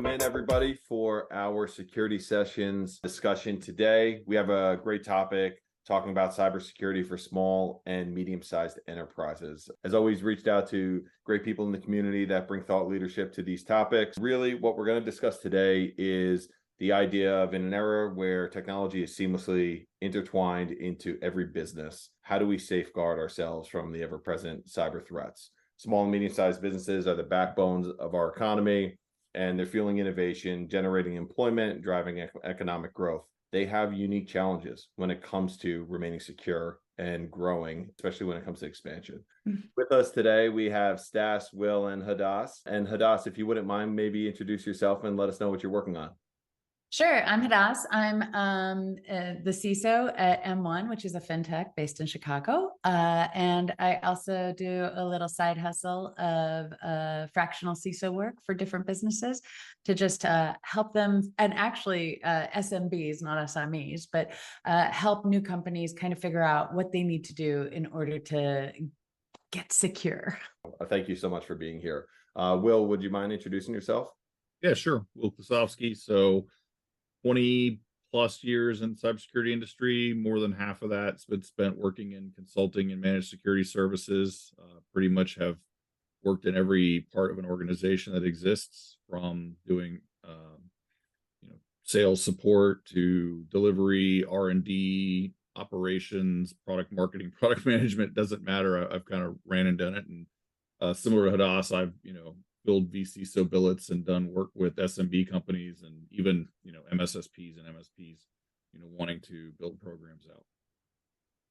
welcome in everybody for our security sessions discussion today. We have a great topic talking about cybersecurity for small and medium-sized enterprises. As always, reached out to great people in the community that bring thought leadership to these topics. Really, what we're going to discuss today is the idea of in an era where technology is seamlessly intertwined into every business, how do we safeguard ourselves from the ever-present cyber threats? Small and medium-sized businesses are the backbones of our economy and they're fueling innovation, generating employment, driving economic growth. They have unique challenges when it comes to remaining secure and growing, especially when it comes to expansion. Mm-hmm. With us today, we have Stas, Will, and Hadas. And Hadas, if you wouldn't mind, maybe introduce yourself and let us know what you're working on. Sure. I'm Hadas. I'm um, uh, the CISO at M1, which is a fintech based in Chicago. Uh, and I also do a little side hustle of uh, fractional CISO work for different businesses to just uh, help them, and actually uh, SMBs, not SMEs, but uh, help new companies kind of figure out what they need to do in order to get secure. Thank you so much for being here. Will, would you mind introducing yourself? Yeah, sure. Will Klosowski. So, 20 plus years in cybersecurity industry. More than half of that's been spent working in consulting and managed security services. Uh, pretty much have worked in every part of an organization that exists, from doing um, you know sales support to delivery, R and D, operations, product marketing, product management. Doesn't matter. I, have kind of ran and done it. And uh, similar to Hadas, I've you know build vCISO billets and done work with SMB companies and even you know MSSPs and MSPs, you know, wanting to build programs out.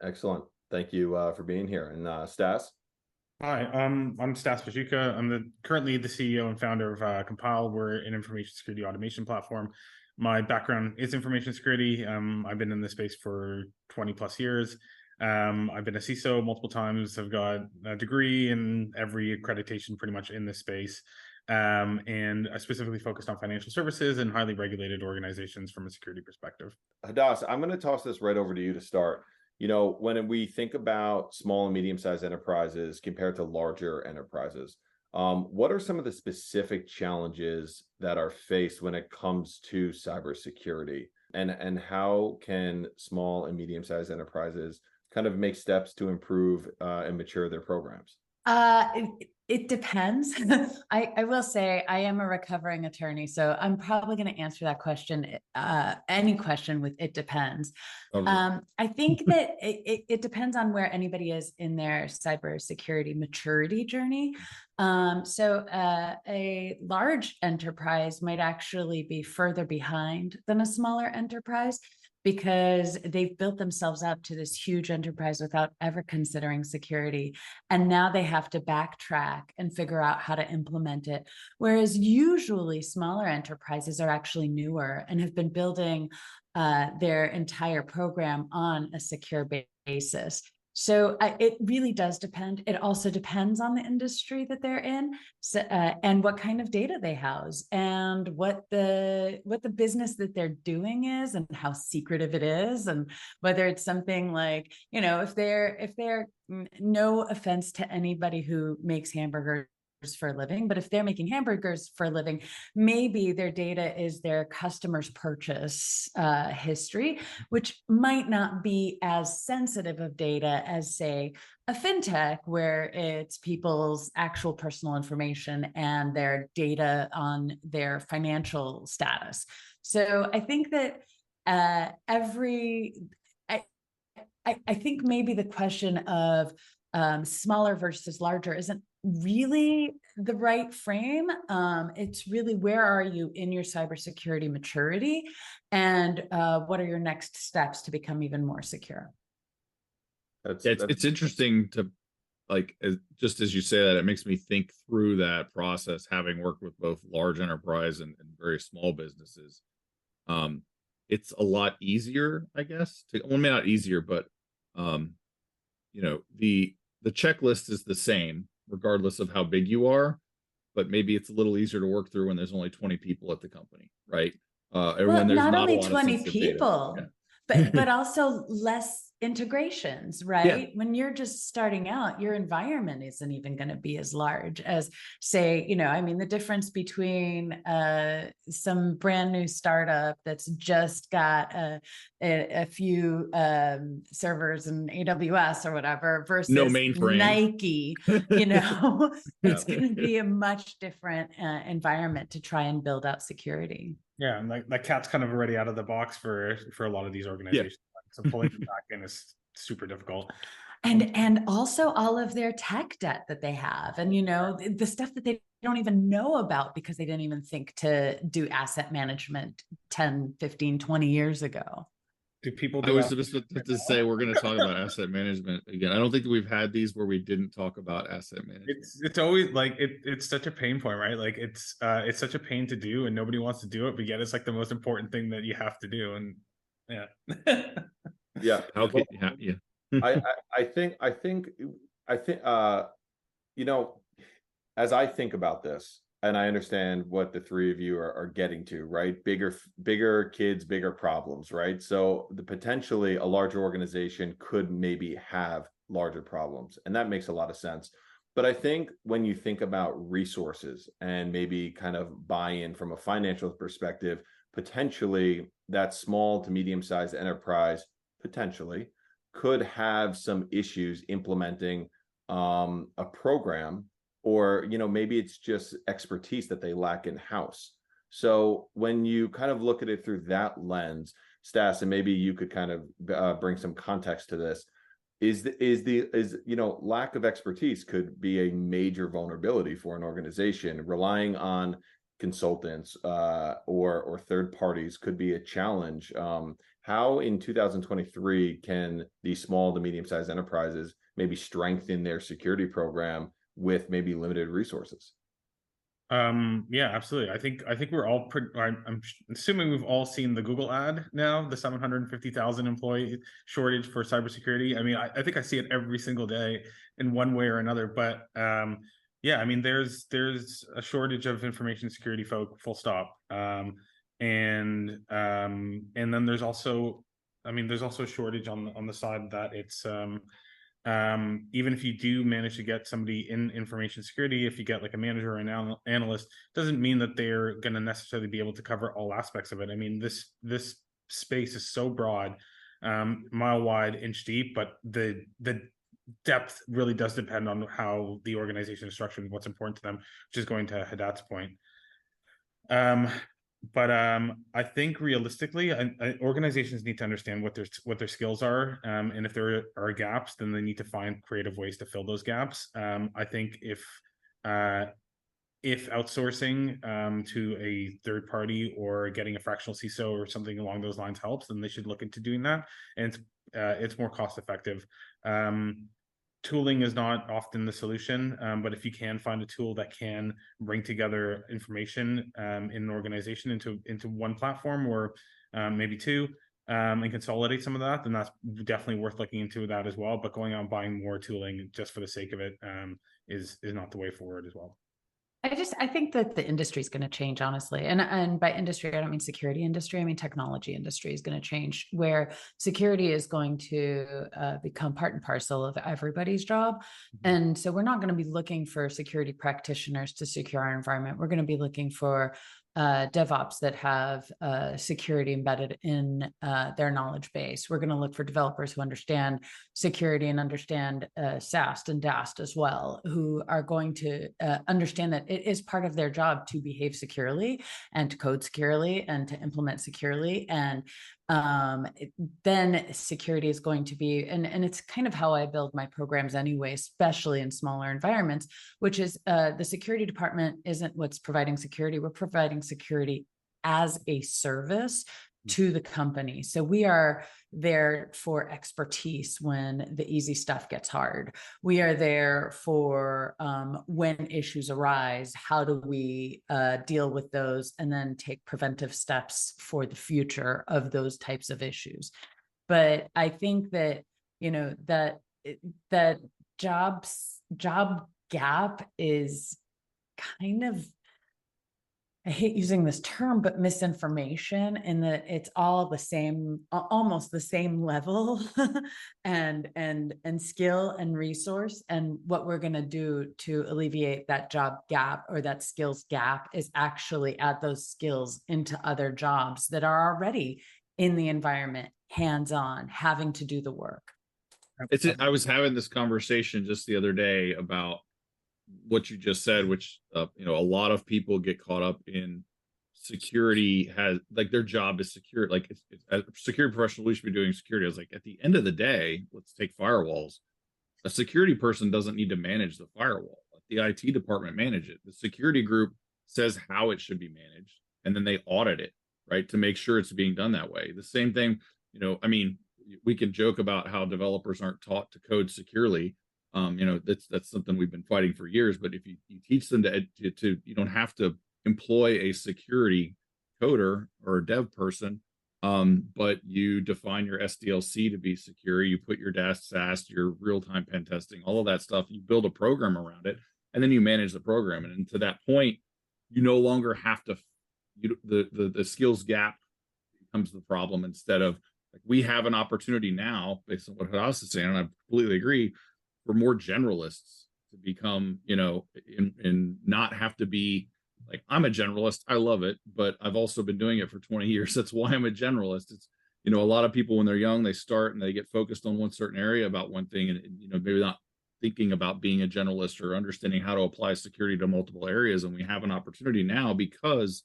Excellent. Thank you uh, for being here. And uh, Stas. Hi, um, I'm Stas Pachuca. I'm the currently the CEO and founder of uh, Compyl. We're an information security automation platform. My background is information security. Um, I've been in this space for 20 plus years. Um, I've been a CISO multiple times. I've got a degree in every accreditation pretty much in this space. Um, and I specifically focused on financial services and highly regulated organizations from a security perspective. Hadas, I'm going to toss this right over to you to start. You know, when we think about small and medium sized enterprises compared to larger enterprises, um, what are some of the specific challenges that are faced when it comes to cybersecurity? And, and how can small and medium sized enterprises kind of make steps to improve uh, and mature their programs? Uh, it, it depends. I, I will say I am a recovering attorney, so I'm probably going to answer that question, uh, any question with it depends. Oh, um, I think that it, it, it, depends on where anybody is in their cybersecurity maturity journey. Um, so uh, a large enterprise might actually be further behind than a smaller enterprise because they've built themselves up to this huge enterprise without ever considering security. And now they have to backtrack and figure out how to implement it. Whereas usually smaller enterprises are actually newer and have been building uh, their entire program on a secure basis. So uh, it really does depend. It also depends on the industry that they're in, so, uh, and what kind of data they house, and what the what the business that they're doing is, and how secretive it is, and whether it's something like you know if they're if they're no offense to anybody who makes hamburgers for a living, but if they're making hamburgers for a living, maybe their data is their customers' purchase uh, history, which might not be as sensitive of data as, say, a fintech, where it's people's actual personal information and their data on their financial status. So I think that uh, every, I, I, I think maybe the question of um, smaller versus larger isn't really the right frame. Um, it's really where are you in your cybersecurity maturity, and uh, what are your next steps to become even more secure? That's, it's, that's... it's interesting to like as, just as you say that it makes me think through that process having worked with both large enterprise and, and very small businesses um it's a lot easier i guess to well maybe not easier but um you know the the checklist is the same regardless of how big you are but maybe it's a little easier to work through when there's only 20 people at the company right uh well, when there's not, not only 20 people yeah. but but also less integrations, right? When you're just starting out, your environment isn't even going to be as large as say, you know, I mean the difference between uh some brand new startup that's just got a a, a few um servers in AWS or whatever versus mainframe. Nike, you know, it's going to be a much different uh, environment to try and build out security. Yeah, and like that cat's kind of already out of the box for for a lot of these organizations. So pulling it back in is super difficult. and and also all of their tech debt that they have and you know the, the stuff that they don't even know about because they didn't even think to do asset management 10 15 20 years ago Do people? I Do was that? just about to say we're going to talk about asset management again. I don't think that we've had these where we didn't talk about asset management. It's it's always like it, it's such a pain point, right? Like it's uh it's such a pain to do, and nobody wants to do it, but yet it's like the most important thing that you have to do, and yeah. Yeah. How can yeah, yeah. I, I, I think, I think, I think, uh, you know, as I think about this, and I understand what the three of you are, are getting to, right? Bigger, bigger kids, bigger problems, right? So the potentially a larger organization could maybe have larger problems, and that makes a lot of sense. But I think when you think about resources and maybe kind of buy-in from a financial perspective, potentially that small to medium-sized enterprise potentially could have some issues implementing um, a program or you know maybe it's just expertise that they lack in house so when you kind of look at it through that lens stas and maybe you could kind of uh, bring some context to this is the is the is you know lack of expertise could be a major vulnerability for an organization relying on consultants uh, or or third parties could be a challenge um, how in 2023 can these small to medium sized enterprises maybe strengthen their security program with maybe limited resources Um, yeah, absolutely. I think I think we're all pretty. I'm, I'm assuming we've all seen the Google ad now, the 750,000 employee shortage for cybersecurity. I mean, I, I think I see it every single day in one way or another. But um, yeah, I mean, there's there's a shortage of information security folk, full stop. Um, and um, and then there's also, I mean, there's also a shortage on on the side that it's um, um even if you do manage to get somebody in information security if you get like a manager or an anal- analyst doesn't mean that they're going to necessarily be able to cover all aspects of it i mean this this space is so broad um mile wide inch deep but the the depth really does depend on how the organization is structured and what's important to them which is going to Hadas's point. Um but um i think realistically I, I, organizations need to understand what their what their skills are um and if there are gaps then they need to find creative ways to fill those gaps. Um i think if uh if outsourcing um to a third party or getting a fractional CISO or something along those lines helps then they should look into doing that. And it's uh, it's more cost effective. Um tooling is not often the solution um, but if you can find a tool that can bring together information um, in an organization into into one platform or um, maybe two um, and consolidate some of that then that's definitely worth looking into that as well. But going out and buying more tooling just for the sake of it um, is is not the way forward as well I just I think that the industry is going to change honestly. And and by industry I don't mean security industry, I mean technology industry is going to change where security is going to uh, become part and parcel of everybody's job. And so we're not going to be looking for security practitioners to secure our environment. We're going to be looking for uh, DevOps that have uh, security embedded in uh, their knowledge base. We're going to look for developers who understand security and understand uh, SAST and DAST as well, who are going to uh, understand that it is part of their job to behave securely and to code securely and to implement securely. And um, then security is going to be, and, and it's kind of how I build my programs anyway, especially in smaller environments, which is uh, the security department isn't what's providing security. We're providing security as a service to the company. So we are there for expertise when the easy stuff gets hard. We are there for um, when issues arise. How do we uh, deal with those and then take preventive steps for the future of those types of issues? But I think that you know that it- that jobs job gap is kind of I hate using this term, but misinformation in that it's all the same, almost the same level and, and, and skill and resource. And what we're gonna do to alleviate that job gap or that skills gap is actually add those skills into other jobs that are already in the environment, hands-on, having to do the work. It's, I was having this conversation just the other day about what you just said, which, uh, you know, a lot of people get caught up in security has like their job is secure. Like it's, it's a security professional, we should be doing security. I was like, at the end of the day, let's take firewalls. A security person doesn't need to manage the firewall. The IT department manage it. The security group says how it should be managed, and then they audit it, right, to make sure it's being done that way. The same thing, you know, I mean, we can joke about how developers aren't taught to code securely. Um, you know, that's that's something we've been fighting for years. But if you, you teach them to, to to you don't have to employ a security coder or a dev person, um, but you define your SDLC to be secure. You put your DAST, SAST, your real time pen testing, all of that stuff. You build a program around it, and then you manage the program. And, to that point, you no longer have to. You the the the skills gap becomes the problem instead of like we have an opportunity now, based on what Hadas is saying, and I completely agree, for more generalists to become, you know, and and not have to be like I'm a generalist. I love it, but I've also been doing it for 20 years. That's why I'm a generalist. It's you know, a lot of people when they're young, they start and they get focused on one certain area about one thing, and you know, maybe not thinking about being a generalist or understanding how to apply security to multiple areas. And we have an opportunity now because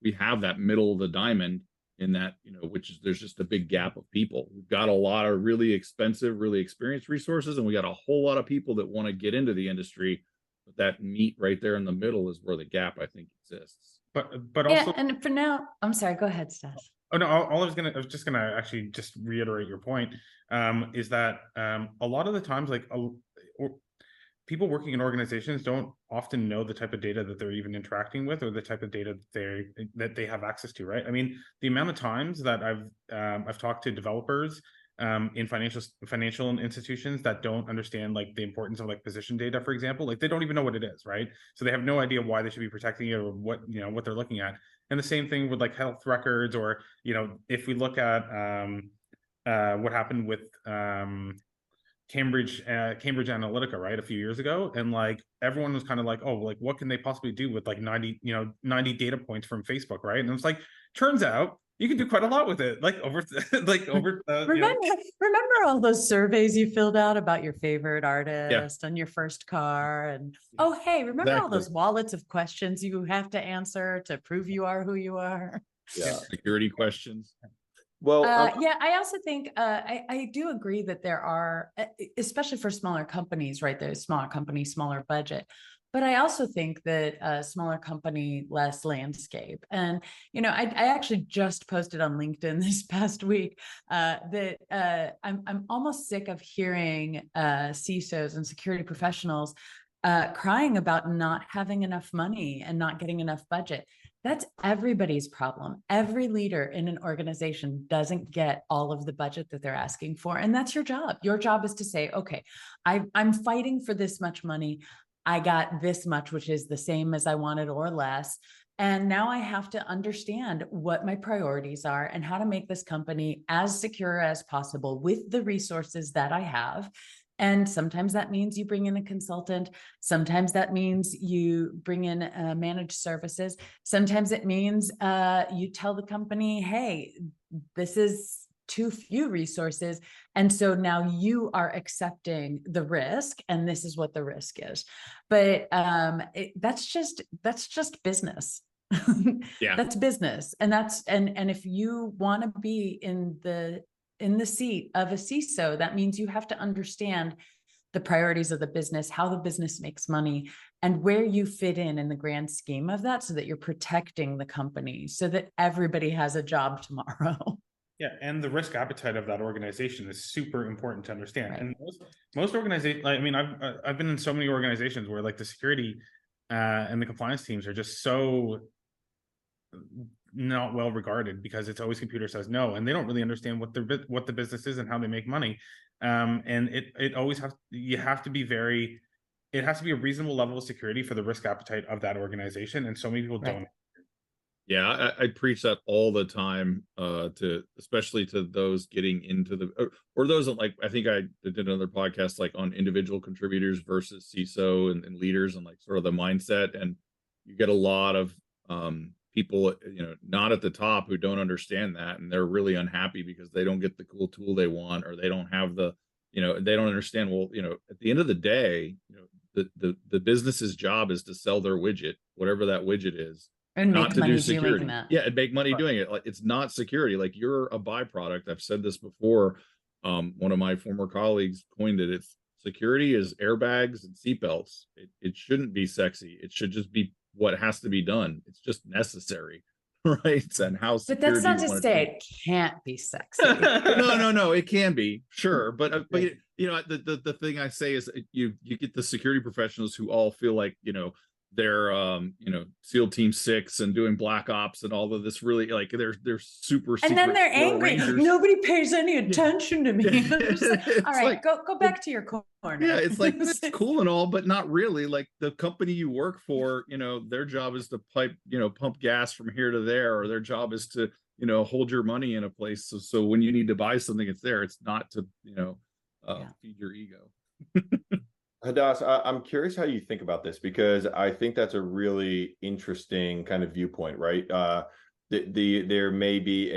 we have that middle of the diamond in that you know which is there's just a big gap of people we've got a lot of really expensive really experienced resources and we got a whole lot of people that want to get into the industry but that meat right there in the middle is where the gap i think exists But but also Yeah, also and for now, I'm sorry, go ahead, Stas. Oh no! All, all I was gonna, I was just gonna actually just reiterate your point. Um, is that um, a lot of the times, like, a, or, people working in organizations don't often know the type of data that they're even interacting with, or the type of data that they that they have access to. Right? I mean, the amount of times that I've um, I've talked to developers um, in financial financial institutions that don't understand like the importance of like position data, for example, like they don't even know what it is, right? So they have no idea why they should be protecting it or what you know what they're looking at. And the same thing with like health records, or you know, if we look at um, uh, what happened with um, Cambridge uh, Cambridge Analytica, right, a few years ago, and like everyone was kind of like, oh, like what can they possibly do with like ninety, you know, ninety data points from Facebook, right? And it's like, turns out you can do quite a lot with it, like over, like over. Uh, you know, Remember, remember all those surveys you filled out about your favorite artist and your first car and, oh, hey, remember all those wallets of questions you have to answer to prove you are who you are? Yeah. security questions Well, Uh, um, yeah, I also think, uh, I, I do agree that there are, uh, especially for smaller companies, right? There's smaller company, smaller budget. But I also think that a smaller company, less landscape. And, you know, I, I actually just posted on LinkedIn this past week uh, that uh, I'm, I'm almost sick of hearing uh, CISOs and security professionals uh, crying about not having enough money and not getting enough budget. That's everybody's problem. Every leader in an organization doesn't get all of the budget that they're asking for. And that's your job. Your job is to say, okay, I, I'm fighting for this much money. I got this much, which is the same as I wanted or less. And now I have to understand what my priorities are and how to make this company as secure as possible with the resources that I have. And sometimes that means you bring in a consultant. Sometimes that means you bring in uh, managed services. Sometimes it means uh, you tell the company, hey, this is too few resources. And so now you are accepting the risk, and this is what the risk is. But um, it, that's just that's just business. Yeah. that's business, and that's and and if you want to be in the in the seat of a CISO, that means you have to understand the priorities of the business, how the business makes money, and where you fit in in the grand scheme of that so that you're protecting the company so that everybody has a job tomorrow. Yeah, and the risk appetite of that organization is super important to understand. Right. And most, most organizations, I mean, I've I've been in so many organizations where like the security uh, and the compliance teams are just so not well regarded because it's always computer says no, and they don't really understand what their what the business is and how they make money. Um, and it it always has you have to be very it has to be a reasonable level of security for the risk appetite of that organization, and so many people Right. don't Yeah, I, I preach that all the time, uh, to especially to those getting into the or, or those that like I think I did another podcast like on individual contributors versus CISO and, and leaders and like sort of the mindset. And you get a lot of um people, you know, not at the top who don't understand that and they're really unhappy because they don't get the cool tool they want or they don't have the, you know, they don't understand. Well, you know, at the end of the day, you know, the the the business's job is to sell their widget, whatever that widget is And not make to money do security. doing that. Yeah, and make money Right. doing it. Like it's not security. Like you're a byproduct. I've said this before. Um, one of my former colleagues coined it. It's security is airbags and seatbelts. It it shouldn't be sexy. It should just be what has to be done. It's just necessary, right? And how But that's not to say it can't be sexy. no, no, no. It can be sure, but uh, but you know the, the the thing I say is uh, you you get the security professionals who all feel like you know they're um you know SEAL Team Six and doing Black Ops and all of this really like they're they're super and then they're angry. Rangers. Nobody pays any attention to me. Like, all right, like- go go back to your corner. yeah, it's like it's cool and all, but not really. Like the company you work for, you know, their job is to pipe, you know, pump gas from here to there, or their job is to, you know, hold your money in a place. So, so when you need to buy something, it's there. It's not to, you know, uh, Yeah. feed your ego. Hadas, I, I'm curious how you think about this because I think that's a really interesting kind of viewpoint, right? Uh, the, the there may be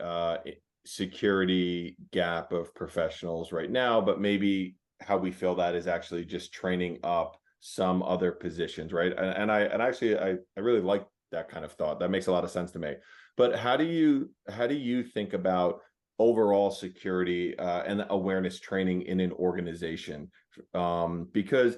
a uh, security gap of professionals right now, but maybe how we fill that is actually just training up some other positions, right? And, and I and actually I I really like that kind of thought. That makes a lot of sense to me. But how do you how do you think about overall security uh, and awareness training in an organization? Um because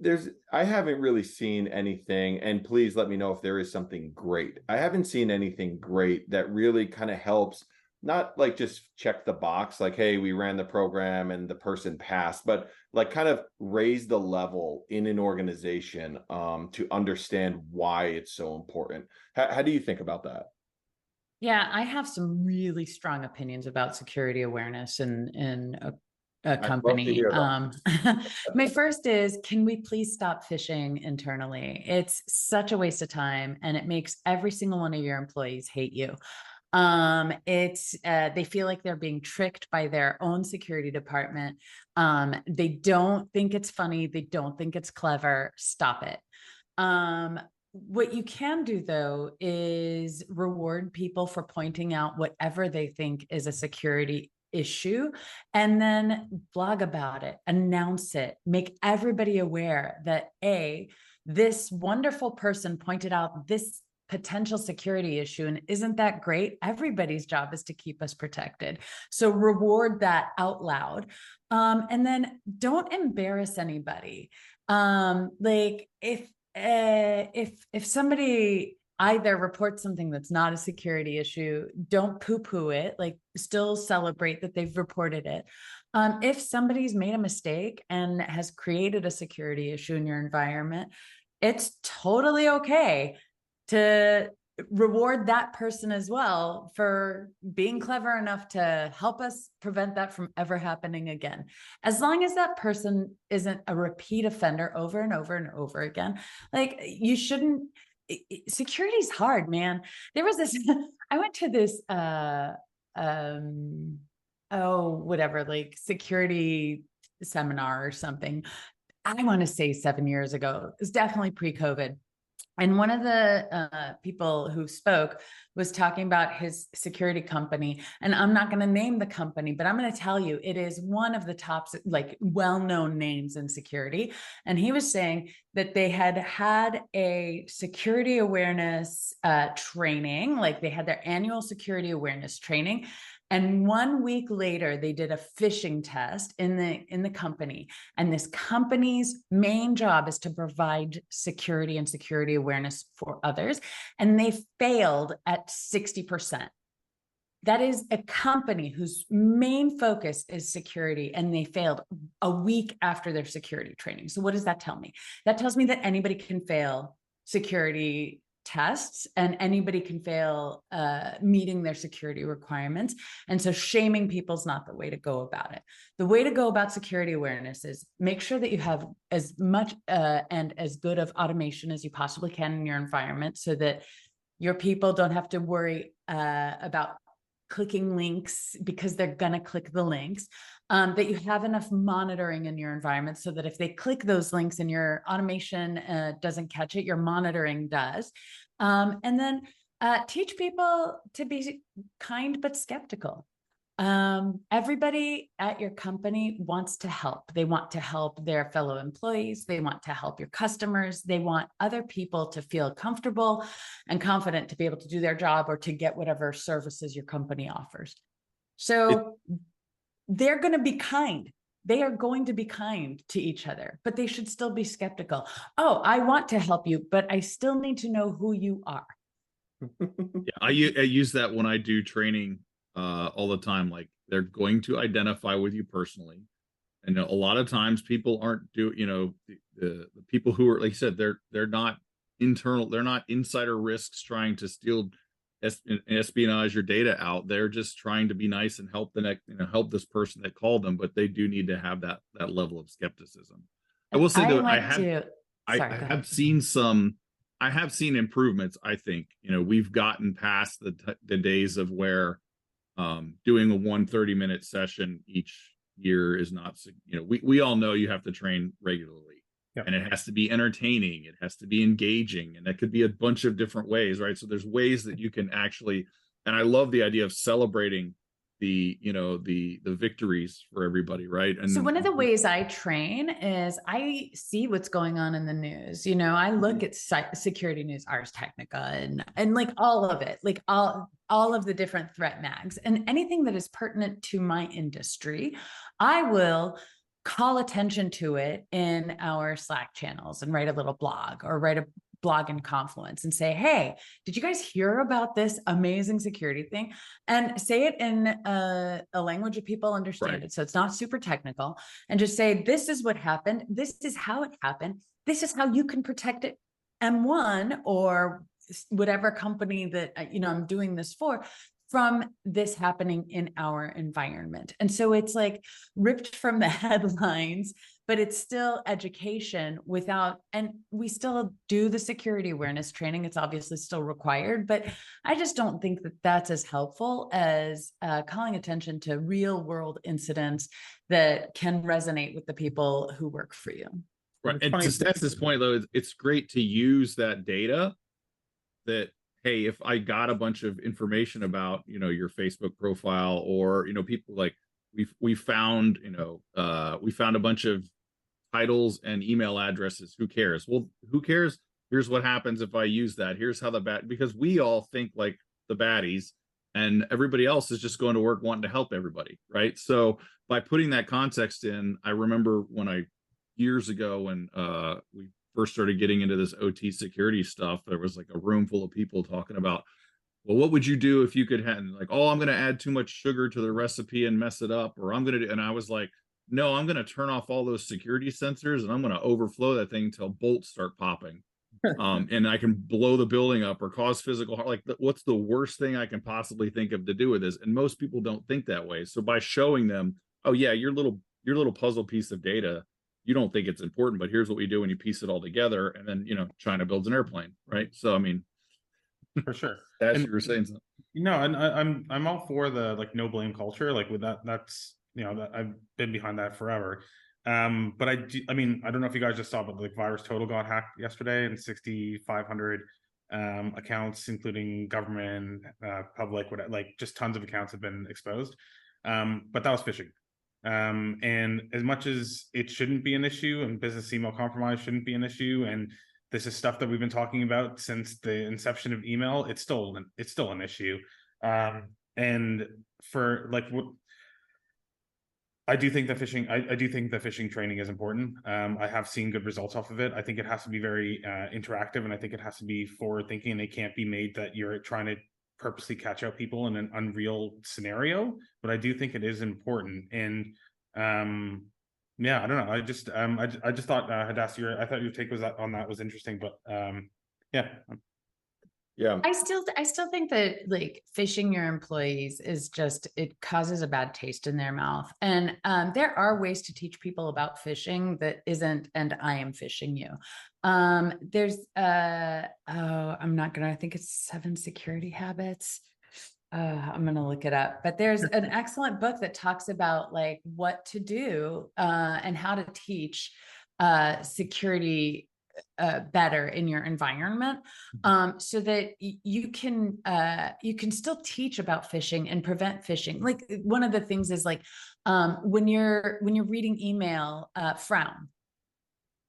there's i haven't really seen anything and please let me know if there is something great. I haven't seen anything great that really kind of helps not like just check the box like hey we ran the program and the person passed but like kind of raise the level in an organization um to understand why it's so important. How, do you think about that? Yeah, I have some really strong opinions about security awareness and in a, to company. hear. Um, my first is, can we please stop phishing internally? It's such a waste of time, and it makes every single one of your employees hate you. Um, it's uh, they feel like they're being tricked by their own security department. Um, they don't think it's funny. They don't think it's clever. Stop it. Um, what you can do though is reward people for pointing out whatever they think is a security issue and then blog about it, announce it, make everybody aware that A, this wonderful person pointed out this potential security issue and isn't that great? Everybody's job is to keep us protected. So reward that out loud. Um, and then don't embarrass anybody. Um like if uh, if if somebody either report something that's not a security issue don't poo poo it like still celebrate that they've reported it um, if somebody's made a mistake and has created a security issue in your environment it's totally okay to reward that person as well for being clever enough to help us prevent that from ever happening again. As long as that person isn't a repeat offender over and over and over again, like you shouldn't. Security is hard, man. There was this. I went to this. uh um Oh, whatever, like security seminar or something. I want to say seven years ago. It was definitely pre-COVID. And one of the uh, people who spoke was talking about his security company. And I'm not going to name the company, but I'm going to tell you it is one of the top, like, well known names in security. And he was saying that they had had a security awareness uh, training, like, they had their annual security awareness training. And one week later, they did a phishing test in the in the company. And this company's main job is to provide security and security awareness for others. And they failed at 60%. That is a company whose main focus is security, and they failed a week after their security training. So, what does that tell me? That tells me that anybody can fail security tests and anybody can fail uh, meeting their security requirements. And so shaming people is not the way to go about it. The way to go about security awareness is make sure that you have as much uh, and as good of automation as you possibly can in your environment so that Your people don't have to worry uh, about clicking links because they're going to click the links. Um, that you have enough monitoring in your environment so that if they click those links and your automation uh, doesn't catch it, your monitoring does. Um, and then uh, teach people to be kind but skeptical um, everybody at your company wants to help. They want to help their fellow employees. They want to help your customers. They want other people to feel comfortable and confident to be able to do their job or to get whatever services your company offers. So it, they're going to be kind. They are going to be kind to each other, but they should still be skeptical. Oh, I want to help you, but I still need to know who you are. yeah, I, I use that when I do training uh, all the time. Like they're going to identify with you personally. And a lot of times people aren't do you know the, the, the people who are like I said they're they're not internal they're not insider risks trying to steal espionage your data out. They're just trying to be nice and help the next you know help this person that called them but they do need to have that that level of skepticism. I will say I though i have to... I, I have seen some i have seen improvements i think. You know we've gotten past the the days of where um, doing a one 30 minute session each year is not you know we, we all know you have to train regularly yep. and it has to be entertaining it has to be engaging and that could be a bunch of different ways right so there's ways that you can actually and i love the idea of celebrating the you know the the victories for everybody right and so one of the ways i train is i see what's going on in the news you know i look mm-hmm. at security news ars technica and and like all of it like all all of the different threat mags and anything that is pertinent to my industry i will call attention to it in our slack channels and write a little blog or write a blog in Confluence and say, hey, did you guys hear about this amazing security thing? And say it in a, a language that people understand right. it. So it's not super technical. And just say, this is what happened. This is how it happened. This is how you can protect it. M1 or whatever company that uh, you know I'm doing this for from this happening in our environment. And so it's like ripped from the headlines but it's still education without and we still do the security awareness training. It's obviously still required but i just don't think that that's as helpful as uh, calling attention to real world incidents that can resonate with the people who work for you. Right. And to Stas's point though it's great to use that data that hey if i got a bunch of information about you know your facebook profile or you know people like we we found you know uh we found a bunch of titles and email addresses who cares? Well who cares? Here's what happens if i use that. Here's how the bad because we all think like the baddies and everybody else is just going to work wanting to help everybody right? So by putting that context in i remember when i years ago when uh we first started getting into this ot security stuff there was like a room full of people talking about well, what would you do if you could have like, oh, I'm going to add too much sugar to the recipe and mess it up, or I'm going to, do, and I was like, no, I'm going to turn off all those security sensors and I'm going to overflow that thing until bolts start popping. um, and I can blow the building up or cause physical harm. Like, what's the worst thing I can possibly think of to do with this? And most people don't think that way. So by showing them, oh yeah, your little your little puzzle piece of data, you don't think it's important, but here's what we do when you piece it all together, and then you know China builds an airplane, right? So I mean, for sure. That's you were saying something. Know, and I, I'm I'm all for the like no blame culture. Like with that, that's you know that I've been behind that forever. Um, but I do, I mean, I don't know if you guys just saw, but like VirusTotal got hacked yesterday and 6,500 um, accounts, including government, uh, public, what like just tons of accounts have been exposed. Um, but that was phishing. Um, and as much as it shouldn't be an issue and business email compromise shouldn't be an issue, and this is stuff that we've been talking about since the inception of email. It's still it's still an issue. Um, and for like what I do think that phishing. I, I, do think that phishing training is important. Um, I have seen good results off of it. I think it has to be very uh, interactive, and I think it has to be forward thinking. It can't be made that you're trying to purposely catch out people in an unreal scenario. But I do think it is important. And um, yeah, I don't know. I just um I, I just thought uh, Hadas, your I thought your take was that on that was interesting, but um yeah. Yeah, I still, I still think that like phishing your employees is just, it causes a bad taste in their mouth. And um, there are ways to teach people about phishing that isn't, and I am phishing you. Um, there's, uh, oh, I'm not gonna, I think it's seven security habits. Uh, I'm gonna look it up, but there's an excellent book that talks about like what to do uh, and how to teach uh, security uh, better in your environment Mhm. um, so that y- you can uh, you can still teach about phishing and prevent phishing like one of the things is like um, when you're when you're reading email uh, frown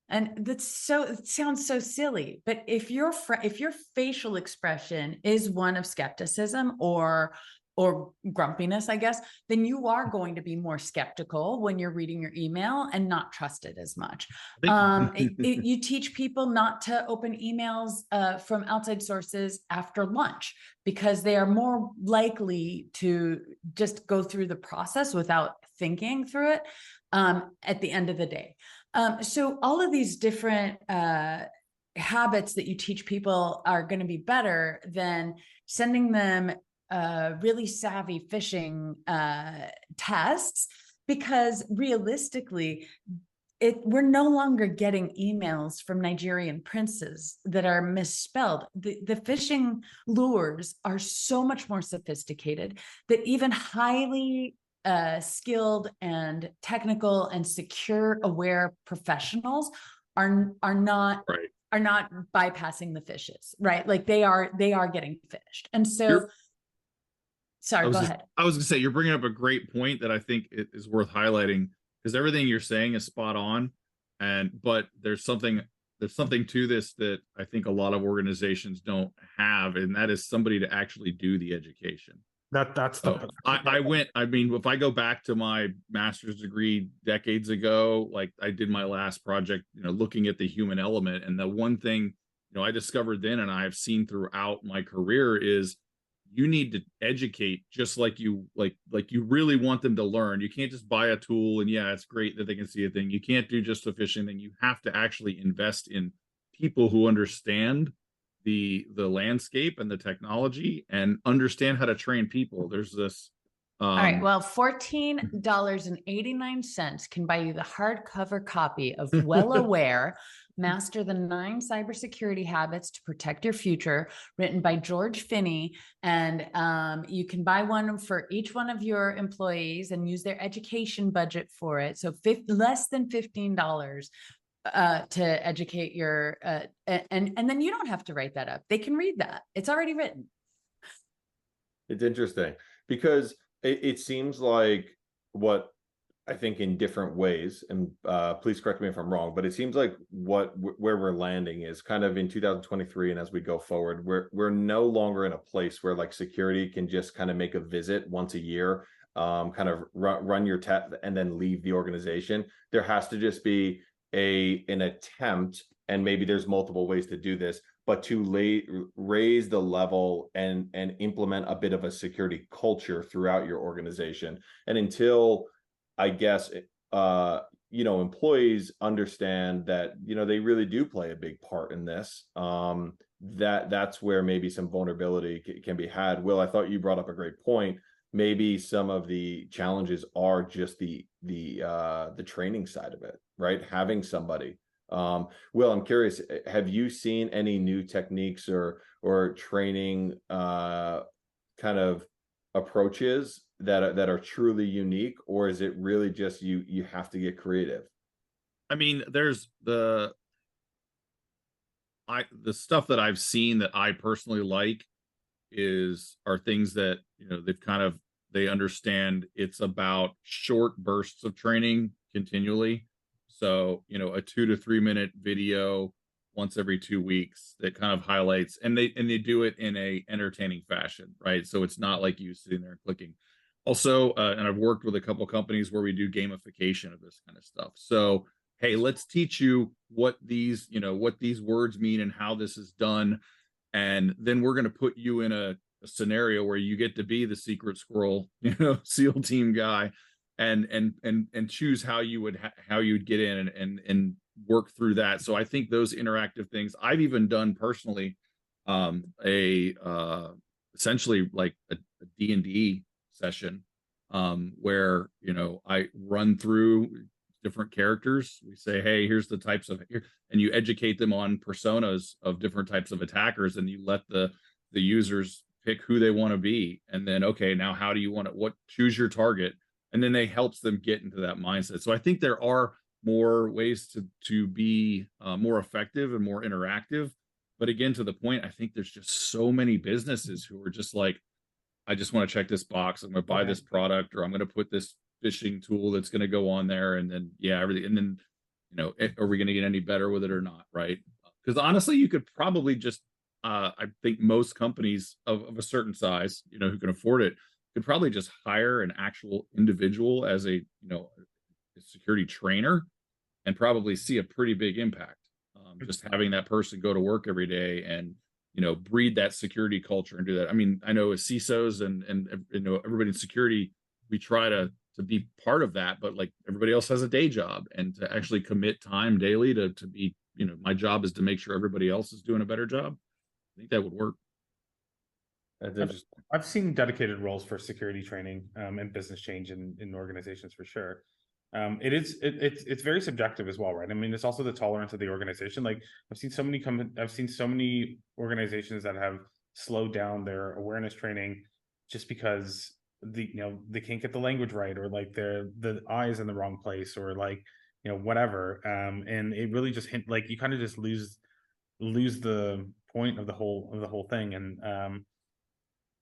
and that's so it sounds so silly but if your fr- if your facial expression is one of skepticism or or grumpiness i guess then you are going to be more skeptical when you're reading your email and not trust it as much um, it- it- you teach people not to open emails uh, from outside sources after lunch because they are more likely to just go through the process without thinking through it um, at the end of the day. Um, so all of these different uh, habits that you teach people are going to be better than sending them uh, really savvy phishing uh, tests because realistically it we're no longer getting emails from Nigerian princes that are misspelled. The, the phishing lures are so much more sophisticated that even highly uh, skilled and technical and secure aware professionals are are not Right. are not bypassing the phishes, right? Like they are they are getting phished. And so You're- sorry, go just- ahead. I was gonna say you're bringing up a great point that I think it is worth highlighting because everything you're saying is spot on, and but there's something there's something to this that I think a lot of organizations don't have, and that is somebody to actually do the education. That that's the So I, I went, I mean, if I go back to my master's degree decades ago, like I did my last project, you know, looking at the human element. And the one thing, you know, I discovered then and I've seen throughout my career is you need to educate just like you like like you really want them to learn. You can't just buy a tool and yeah, it's great that they can see a thing. You can't do just a phishing thing. You have to actually invest in people who understand the the landscape and the technology and understand how to train people. There's this um, All right. Well, fourteen dollars and eighty nine cents can buy you the hardcover copy of Well Aware: Master the Nine Cybersecurity Habits to Protect Your Future, written by George Finney, and um, you can buy one for each one of your employees and use their education budget for it. So, less than fifteen dollars uh to educate your uh and and then you don't have to write that up. They can read that. It's already written. It's interesting because it, it seems like what I think in different ways, and uh, please correct me if I'm wrong, but it seems like what where we're landing is kind of in 2023, and as we go forward, we're we're no longer in a place where like security can just kind of make a visit once a year, um, kind of run, run your test and then leave the organization. There has to just be a an attempt, and maybe there's multiple ways to do this, but to lay, raise the level and and implement a bit of a security culture throughout your organization and until i guess uh you know employees understand that you know they really do play a big part in this um that that's where maybe some vulnerability c- can be had. Will i thought you brought up a great point. Maybe some of the challenges are just the the uh the training side of it right? Having somebody. Um will i'm curious eh, have you seen any new techniques or or training uh kind of approaches that are, that are truly unique or is it really just you you have to get creative I mean, there's the I the stuff that I've seen that I personally like is are things that you know they've kind of they understand it's about short bursts of training continually. So, you know, a 2 to 3 minute video once every 2 weeks that kind of highlights and they and they do it in a entertaining fashion, right? So it's not like you sitting there clicking. Also, uh, and I've worked with a couple companies where we do gamification of this kind of stuff. So, hey let's teach you what these you know what these words mean and how this is done and then we're going to put you in a, a scenario where you get to be the secret squirrel you know seal team guy and and and and choose how you would ha- how you would get in and and and work through that so i think those interactive things i've even done personally um, a uh, essentially like a, a D&D session um, where you know I run through different characters. We say, hey, here's the types of, and you educate them on personas of different types of attackers, and you let the the users pick who they want to be, and then okay, now how do you want to what choose your target, and then they helps them get into that mindset. So I think there are more ways to to be uh, more effective and more interactive. But again, to the point, I think there's just so many businesses who are just like, I just want to check this box. I'm going to buy this product, or I'm going to put this phishing tool that's going to go on there, and then yeah, everything. And then, you know, eh, are we going to get any better with it or not? Right? Because honestly, you could probably just, uh, I think most companies of, of a certain size, you know, who can afford it, could probably just hire an actual individual as a, you know, a security trainer, and probably see a pretty big impact. Um, just having that person go to work every day and you know breed that security culture and do that. I mean i know as CISOs and and you know everybody in security we try to to be part of that but like everybody else has a day job and to actually commit time daily to to be you know my job is to make sure everybody else is doing a better job. I think that would work. I've, I've seen dedicated roles for security training um, and business change in, in organizations for sure um, it is it, it's it's very subjective as well, right? I mean, it's also the tolerance of the organization. Like I've seen so many come, I've seen so many organizations that have slowed down their awareness training just because the you know they can't get the language right or like their the eyes in the wrong place or like you know whatever um and it really just hint like you kind of just lose lose the point of the whole of the whole thing and um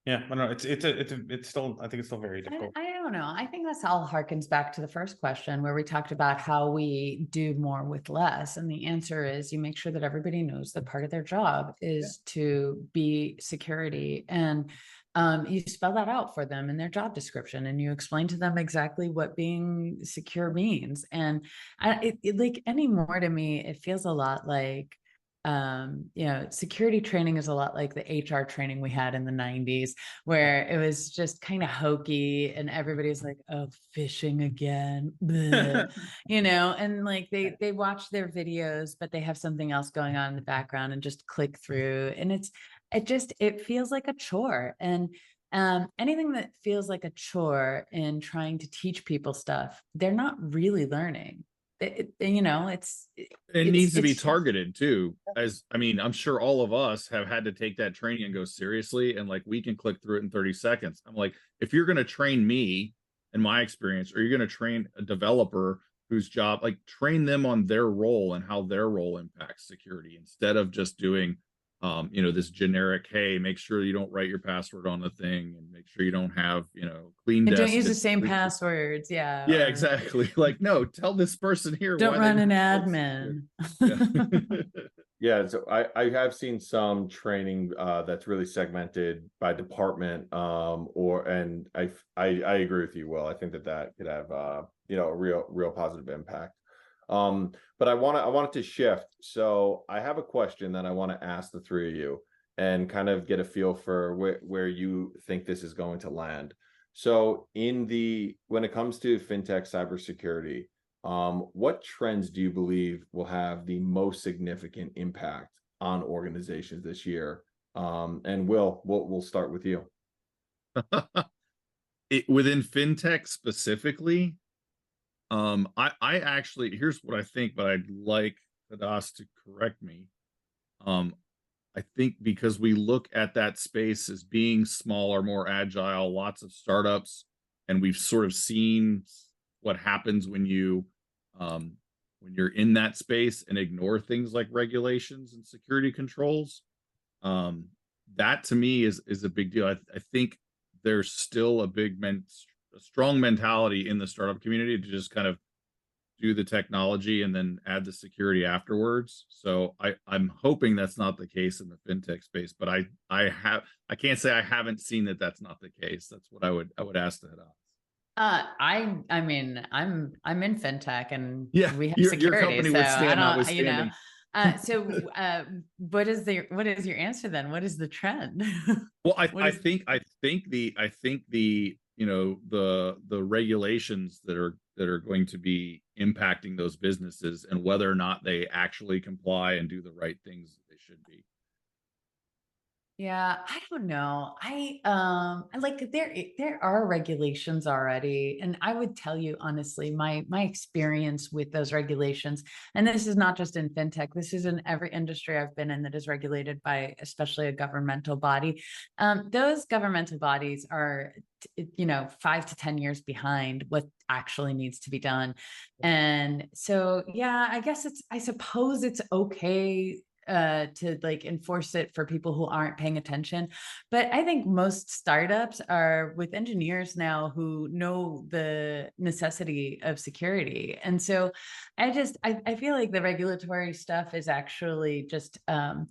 yeah, I don't know. It's it's a it's a it's still I think it's still very difficult. I, I don't know. I think that's all harkens back to the first question where we talked about how we do more with less. And the answer is you make sure that everybody knows that part of their job is yeah. to be security. And um, you spell that out for them in their job description and you explain to them exactly what being secure means. And I, it, it like anymore to me, it feels a lot like um, you know, security training is a lot like the HR training we had in the 90s, where it was just kind of hokey and everybody's like, oh, phishing again, you know, and like they they watch their videos, but they have something else going on in the background and just click through. And it's it just it feels like a chore. And um, anything that feels like a chore in trying to teach people stuff, they're not really learning it, you know it's it it's, needs to be targeted too as i mean i'm sure all of us have had to take that training and go seriously and like we can click through it in 30 seconds. I'm like if you're going to train me in my experience or you're going to train a developer whose job like train them on their role and how their role impacts security instead of just doing um, you know, this generic, hey, make sure you don't write your password on the thing and make sure you don't have, you know, clean and don't use the same passwords. Yeah. Yeah, exactly. Like, no, tell this person here. Don't run an admin. Yeah. yeah. So I, I have seen some training uh, that's really segmented by department um, or, and I, I, I agree with you, Will. I think that that could have, uh, you know, a real, real positive impact. Um, but I want to I wanted to shift. So I have a question that I want to ask the three of you and kind of get a feel for where, where you think this is going to land. So in the when it comes to fintech cybersecurity, um, what trends do you believe will have the most significant impact on organizations this year? Um, and Will, we'll we'll start with you. it, within fintech specifically, um, I, I actually here's what I think, but I'd like Hadas to correct me. Um, I think because we look at that space as being smaller, more agile, lots of startups, and we've sort of seen what happens when you um, when you're in that space and ignore things like regulations and security controls. Um, that to me is is a big deal. I, I think there's still a big men- a strong mentality in the startup community to just kind of do the technology and then add the security afterwards. So I I'm hoping that's not the case in the fintech space, but I I have I can't say I haven't seen that that's not the case. That's what I would I would ask that. Uh, I I mean I'm I'm in fintech and yeah, we have your, security, your so I don't you know. Uh, so uh, what is the what is your answer then? What is the trend? well, I, I think I think the I think the you know the the regulations that are that are going to be impacting those businesses and whether or not they actually comply and do the right things they should be Yeah, I don't know. I um I like there there are regulations already and I would tell you honestly my my experience with those regulations and this is not just in fintech this is in every industry I've been in that is regulated by especially a governmental body. Um those governmental bodies are you know 5 to 10 years behind what actually needs to be done. And so yeah, I guess it's I suppose it's okay uh to like enforce it for people who aren't paying attention. But i think most startups are with engineers now who know the necessity of security. And so i just i, I feel like the regulatory stuff is actually just um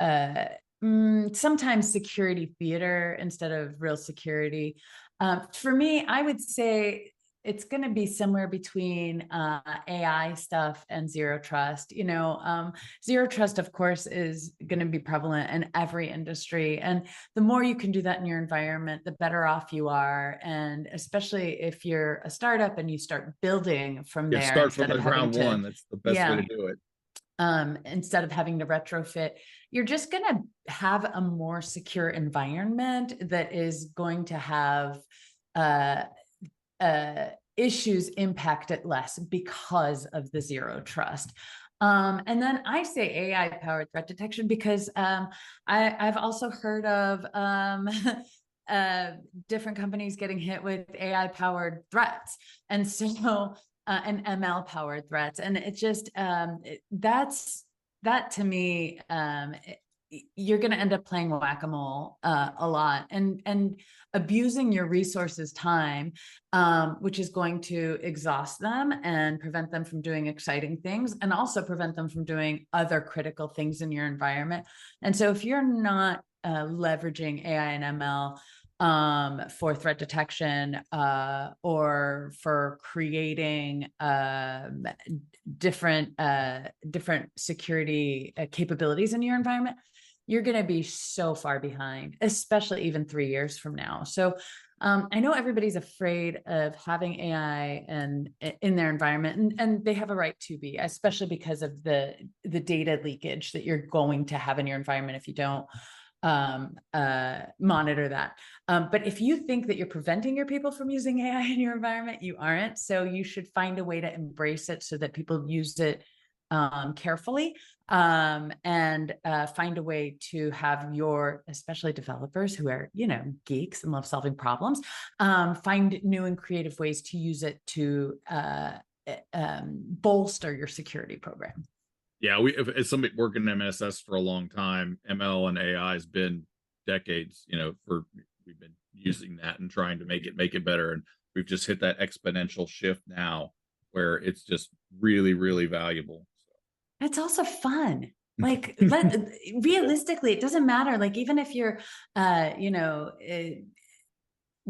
uh mm, sometimes security theater instead of real security. Um, for me i would say it's going to be somewhere between uh, AI stuff and zero trust. You know, um, zero trust, of course, is going to be prevalent in every industry. And the more you can do that in your environment, the better off you are. And especially if you're a startup and you start building from Yeah, there. start from the ground to- one. That's the best Yeah. way to do it. um, instead of having to retrofit, you're just going to have a more secure environment that is going to have uh, uh, issues impact it less because of the zero trust. Um, and then I say AI powered threat detection because um, I, I've also heard of um, uh, different companies getting hit with AI powered threats. And so, uh, and ML powered threats. And it just, um, it- that's, that to me, um, it- you're going to end up playing whack-a-mole uh, a lot and and abusing your resources time um, which is going to exhaust them and prevent them from doing exciting things and also prevent them from doing other critical things in your environment. And so if you're not uh, leveraging ai and ml um, for threat detection uh, or for creating um, different uh, different security uh, capabilities in your environment you're going to be so far behind especially even three years from now. So um, i know everybody's afraid of having ai and in their environment and, and they have a right to be especially because of the the data leakage that you're going to have in your environment if you don't um, uh, monitor that. Um, but if you think that you're preventing your people from using AI in your environment, you aren't. So you should find a way to embrace it so that people use it um, carefully um, and uh, find a way to have your, especially developers who are, you know, geeks and love solving problems, um, find new and creative ways to use it to uh, um, bolster your security program. Yeah, we if, as somebody working in MSS for a long time, ML and AI has been decades. You know, for we've been using that and trying to make it make it better, and we've just hit that exponential shift now where it's just really, really valuable. It's also fun. Like let, realistically, it doesn't matter. Like even if you're, uh, you know, uh,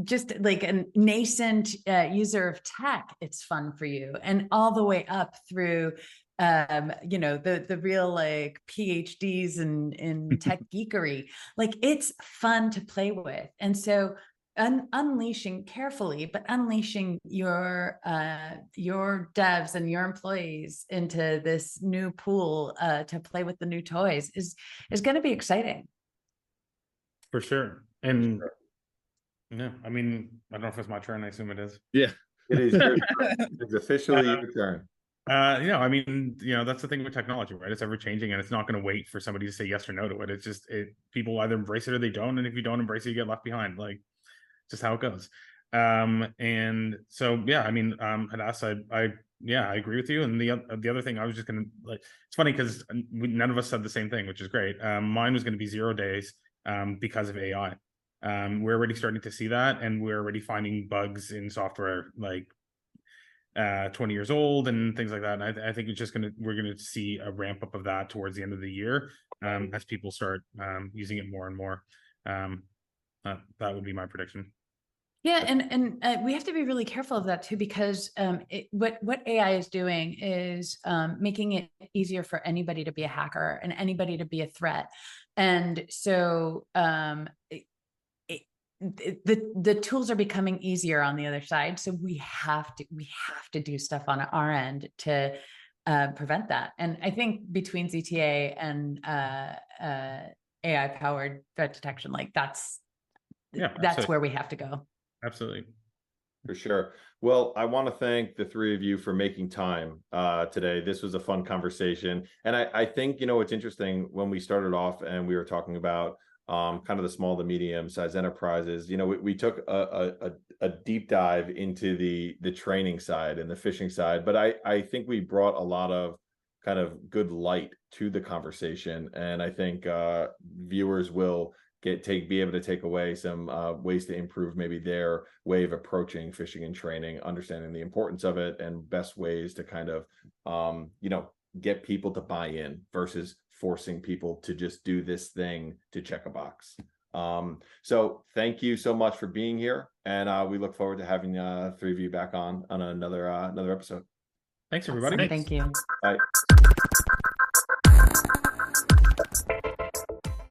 just like a nascent uh, user of tech, it's fun for you, and all the way up through, um, you know, the the real like PhDs in in tech geekery. Like it's fun to play with, and so un- unleashing carefully, but unleashing your uh, your devs and your employees into this new pool uh, to play with the new toys is is going to be exciting. For sure. And yeah, I mean, I don't know if it's my turn. I assume it is. Yeah, It is your turn. It's officially your turn. Uh, you know, I mean, you know, that's the thing with technology, right? It's ever changing, and it's not going to wait for somebody to say yes or no to it. It's just it. People either embrace it or they don't, and if you don't embrace it, you get left behind. Like, just how it goes. Um, and so yeah, I mean, um, Hadas, I, I, yeah, I agree with you. And the the other thing, I was just gonna like, it's funny because none of us said the same thing, which is great. Um, mine was going to be zero days, um, because of AI. Um, we're already starting to see that, and we're already finding bugs in software like uh 20 years old and things like that. And I, th- I think it's just gonna we're gonna see a ramp up of that towards the end of the year um as people start um using it more and more. Um uh, that would be my prediction. Yeah, and and uh, we have to be really careful of that too, because um, it, what what AI is doing is um, making it easier for anybody to be a hacker and anybody to be a threat, and so um, the the tools are becoming easier on the other side. So we have to we have to do stuff on our end to uh, prevent that. And I think between ZTA and uh, uh, AI powered threat detection, like that's Yeah, that's absolutely. where we have to go. Absolutely. For sure. Well, I want to thank the three of you for making time uh, today. This was a fun conversation. And I, I think, you know, it's interesting when we started off and we were talking about um, kind of the small to medium sized enterprises, you know, we, we took a, a, a deep dive into the the training side and the phishing side, but I, I think we brought a lot of kind of good light to the conversation. And I think uh, viewers will get take be able to take away some uh, ways to improve maybe their way of approaching phishing and training understanding the importance of it and best ways to kind of um, you know get people to buy in versus forcing people to just do this thing to check a box um, so thank you so much for being here and uh, we look forward to having uh, three of you back on on another uh, another episode Thanks, everybody. Awesome. Thank you. Bye.